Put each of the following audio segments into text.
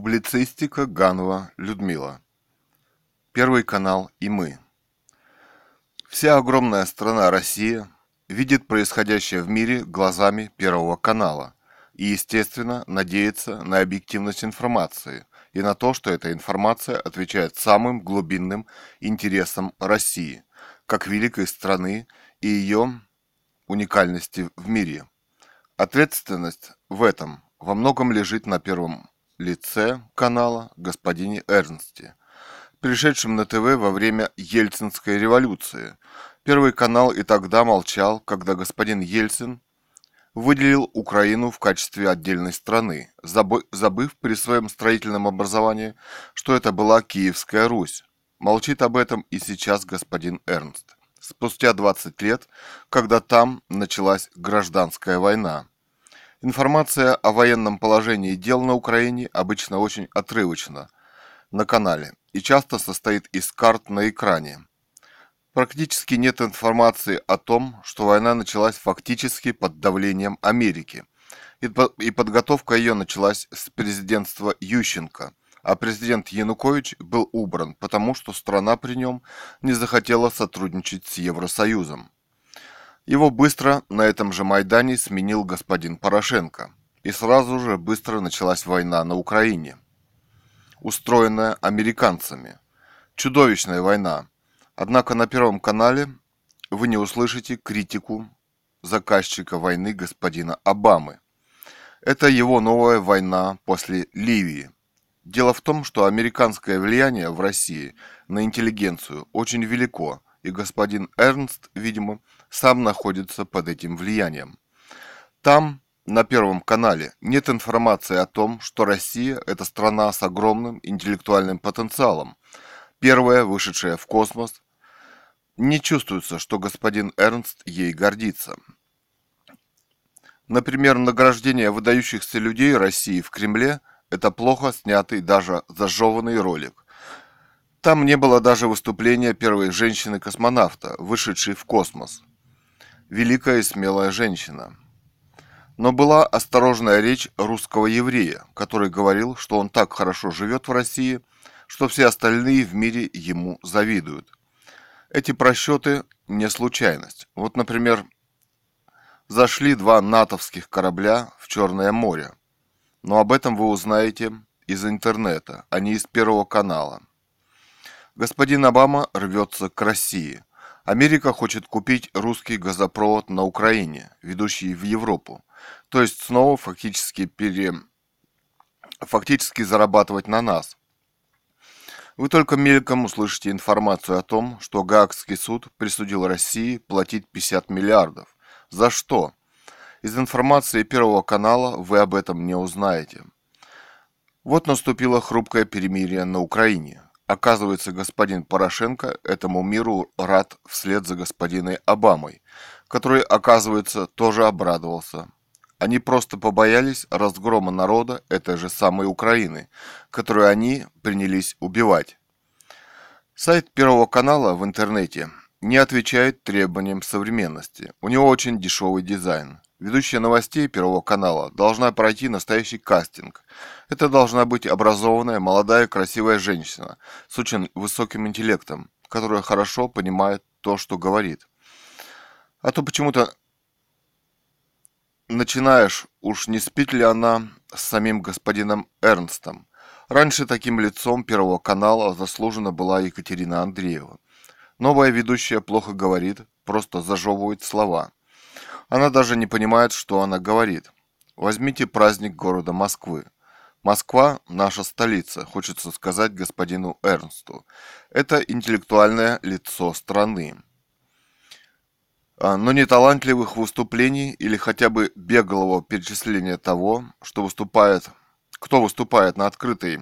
Публицистика Ганова Людмила. Первый канал и мы. Вся огромная страна Россия видит происходящее в мире глазами Первого канала и, естественно, надеется на объективность информации и на то, что эта информация отвечает самым глубинным интересам России, как великой страны и ее уникальности в мире. Ответственность в этом во многом лежит на первом лице канала господине Эрнсте, пришедшем на ТВ во время Ельцинской революции. Первый канал и тогда молчал, когда господин Ельцин выделил Украину в качестве отдельной страны, забыв при своем строительном образовании, что это была Киевская Русь. Молчит об этом и сейчас господин Эрнст. Спустя 20 лет, когда там началась гражданская война. Информация о военном положении дел на Украине обычно очень отрывочна на канале и часто состоит из карт на экране. Практически нет информации о том, что война началась фактически под давлением Америки, и подготовка ее началась с президентства Ющенко, а президент Янукович был убран, потому что страна при нем не захотела сотрудничать с Евросоюзом. Его быстро на этом же Майдане сменил господин Порошенко. И сразу же быстро началась война на Украине. Устроенная американцами. Чудовищная война. Однако на Первом канале вы не услышите критику заказчика войны господина Обамы. Это его новая война после Ливии. Дело в том, что американское влияние в России на интеллигенцию очень велико, и господин Эрнст, видимо, сам находится под этим влиянием. Там, на Первом канале, нет информации о том, что Россия – это страна с огромным интеллектуальным потенциалом, первая, вышедшая в космос. Не чувствуется, что господин Эрнст ей гордится. Например, награждение выдающихся людей России в Кремле – это плохо снятый, даже зажеванный ролик. Там не было даже выступления первой женщины-космонавта, вышедшей в космос – великая и смелая женщина. Но была осторожная речь русского еврея, который говорил, что он так хорошо живет в России, что все остальные в мире ему завидуют. Эти просчеты не случайность. Вот, например, зашли два натовских корабля в Черное море. Но об этом вы узнаете из интернета, а не из Первого канала. Господин Обама рвется к России – Америка хочет купить русский газопровод на Украине, ведущий в Европу. То есть снова фактически, пере... фактически зарабатывать на нас. Вы только мельком услышите информацию о том, что Гаагский суд присудил России платить 50 миллиардов. За что? Из информации Первого канала вы об этом не узнаете. Вот наступило хрупкое перемирие на Украине. Оказывается, господин Порошенко этому миру рад вслед за господиной Обамой, который, оказывается, тоже обрадовался. Они просто побоялись разгрома народа этой же самой Украины, которую они принялись убивать. Сайт Первого канала в интернете не отвечает требованиям современности. У него очень дешевый дизайн. Ведущая новостей Первого канала должна пройти настоящий кастинг. Это должна быть образованная, молодая, красивая женщина с очень высоким интеллектом, которая хорошо понимает то, что говорит. А то почему-то начинаешь, уж не спит ли она с самим господином Эрнстом. Раньше таким лицом Первого канала заслуженно была Екатерина Андреева. Новая ведущая плохо говорит, просто зажевывает слова – она даже не понимает, что она говорит. Возьмите праздник города Москвы. Москва – наша столица, хочется сказать господину Эрнсту. Это интеллектуальное лицо страны. А, но не талантливых выступлений или хотя бы беглого перечисления того, что выступает, кто выступает на открытой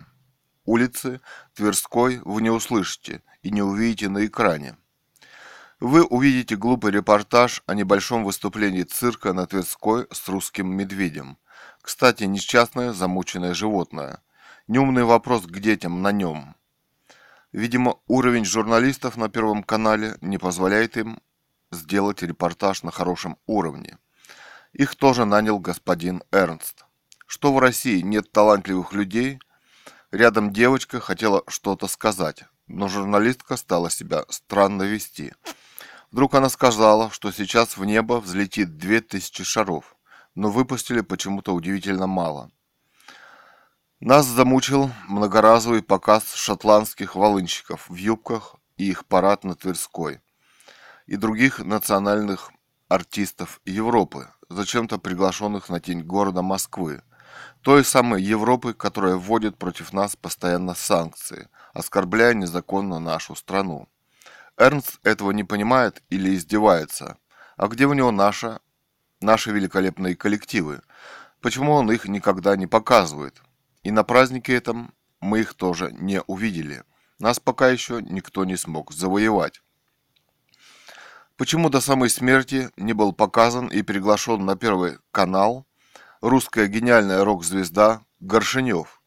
улице Тверской, вы не услышите и не увидите на экране вы увидите глупый репортаж о небольшом выступлении цирка на Тверской с русским медведем. Кстати, несчастное замученное животное. Неумный вопрос к детям на нем. Видимо, уровень журналистов на Первом канале не позволяет им сделать репортаж на хорошем уровне. Их тоже нанял господин Эрнст. Что в России нет талантливых людей, Рядом девочка хотела что-то сказать, но журналистка стала себя странно вести. Вдруг она сказала, что сейчас в небо взлетит две тысячи шаров, но выпустили почему-то удивительно мало. Нас замучил многоразовый показ шотландских волынщиков в юбках и их парад на Тверской и других национальных артистов Европы, зачем-то приглашенных на тень города Москвы, той самой Европы, которая вводит против нас постоянно санкции, оскорбляя незаконно нашу страну. Эрнст этого не понимает или издевается. А где у него наша, наши великолепные коллективы? Почему он их никогда не показывает? И на празднике этом мы их тоже не увидели. Нас пока еще никто не смог завоевать. Почему до самой смерти не был показан и приглашен на первый канал русская гениальная рок-звезда Горшинев,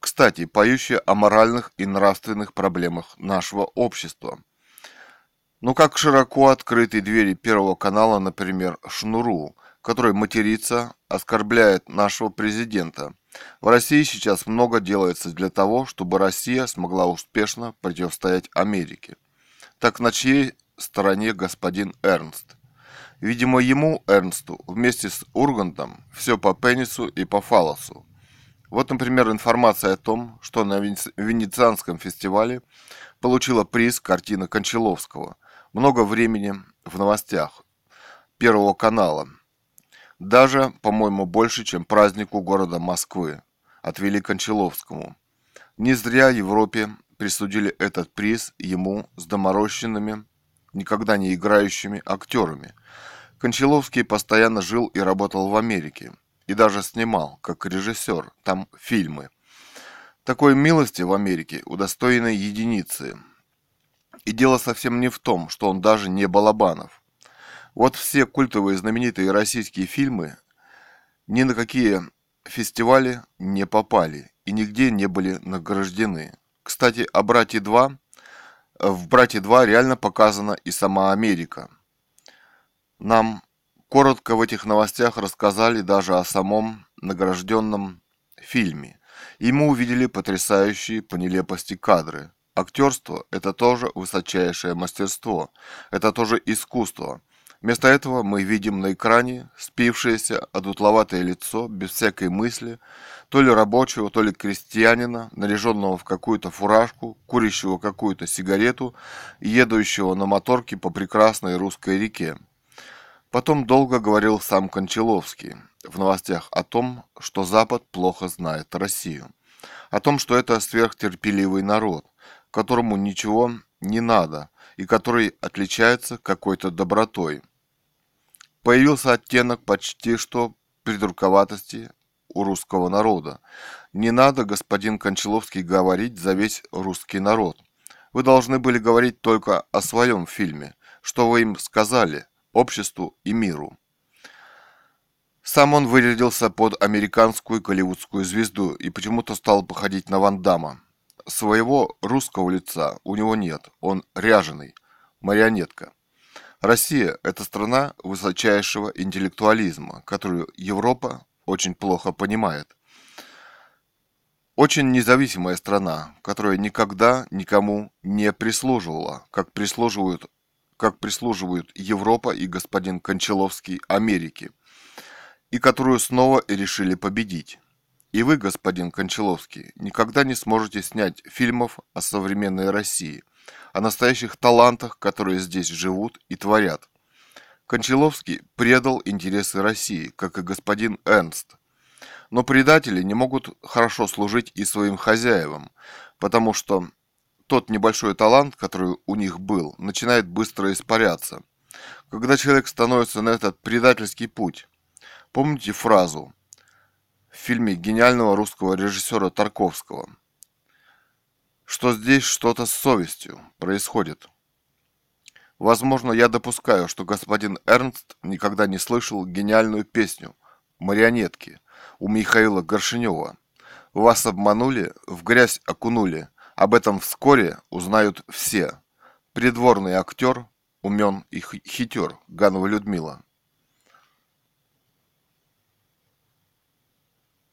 кстати, поющая о моральных и нравственных проблемах нашего общества. Ну как широко открыты двери Первого канала, например, Шнуру, который матерится, оскорбляет нашего президента. В России сейчас много делается для того, чтобы Россия смогла успешно противостоять Америке. Так на чьей стороне господин Эрнст? Видимо, ему, Эрнсту, вместе с Ургантом, все по пенису и по фалосу. Вот, например, информация о том, что на Венецианском фестивале получила приз картина Кончаловского. Много времени в новостях Первого канала. Даже, по-моему, больше, чем празднику города Москвы отвели Кончаловскому. Не зря Европе присудили этот приз ему с доморощенными, никогда не играющими актерами – Кончаловский постоянно жил и работал в Америке, и даже снимал, как режиссер, там фильмы. Такой милости в Америке удостоены единицы. И дело совсем не в том, что он даже не Балабанов. Вот все культовые знаменитые российские фильмы ни на какие фестивали не попали и нигде не были награждены. Кстати, о «Брате 2» в «Брате 2» реально показана и сама Америка – нам коротко в этих новостях рассказали даже о самом награжденном фильме. И мы увидели потрясающие по нелепости кадры. Актерство – это тоже высочайшее мастерство, это тоже искусство. Вместо этого мы видим на экране спившееся, одутловатое лицо, без всякой мысли, то ли рабочего, то ли крестьянина, наряженного в какую-то фуражку, курящего какую-то сигарету, едущего на моторке по прекрасной русской реке. Потом долго говорил сам Кончаловский в новостях о том, что Запад плохо знает Россию, о том, что это сверхтерпеливый народ, которому ничего не надо и который отличается какой-то добротой. Появился оттенок почти что придурковатости у русского народа. Не надо, господин Кончаловский, говорить за весь русский народ. Вы должны были говорить только о своем фильме. Что вы им сказали? обществу и миру. Сам он вырядился под американскую голливудскую звезду и почему-то стал походить на Ван Дамма. Своего русского лица у него нет, он ряженый, марионетка. Россия – это страна высочайшего интеллектуализма, которую Европа очень плохо понимает. Очень независимая страна, которая никогда никому не прислуживала, как прислуживают как прислуживают Европа и господин Кончаловский Америке, и которую снова решили победить. И вы, господин Кончаловский, никогда не сможете снять фильмов о современной России, о настоящих талантах, которые здесь живут и творят. Кончаловский предал интересы России, как и господин Эрнст. Но предатели не могут хорошо служить и своим хозяевам, потому что тот небольшой талант, который у них был, начинает быстро испаряться. Когда человек становится на этот предательский путь. Помните фразу в фильме гениального русского режиссера Тарковского, что здесь что-то с совестью происходит. Возможно, я допускаю, что господин Эрнст никогда не слышал гениальную песню «Марионетки» у Михаила Горшинева. Вас обманули, в грязь окунули – об этом вскоре узнают все. Придворный актер, умен и хитер Ганова Людмила.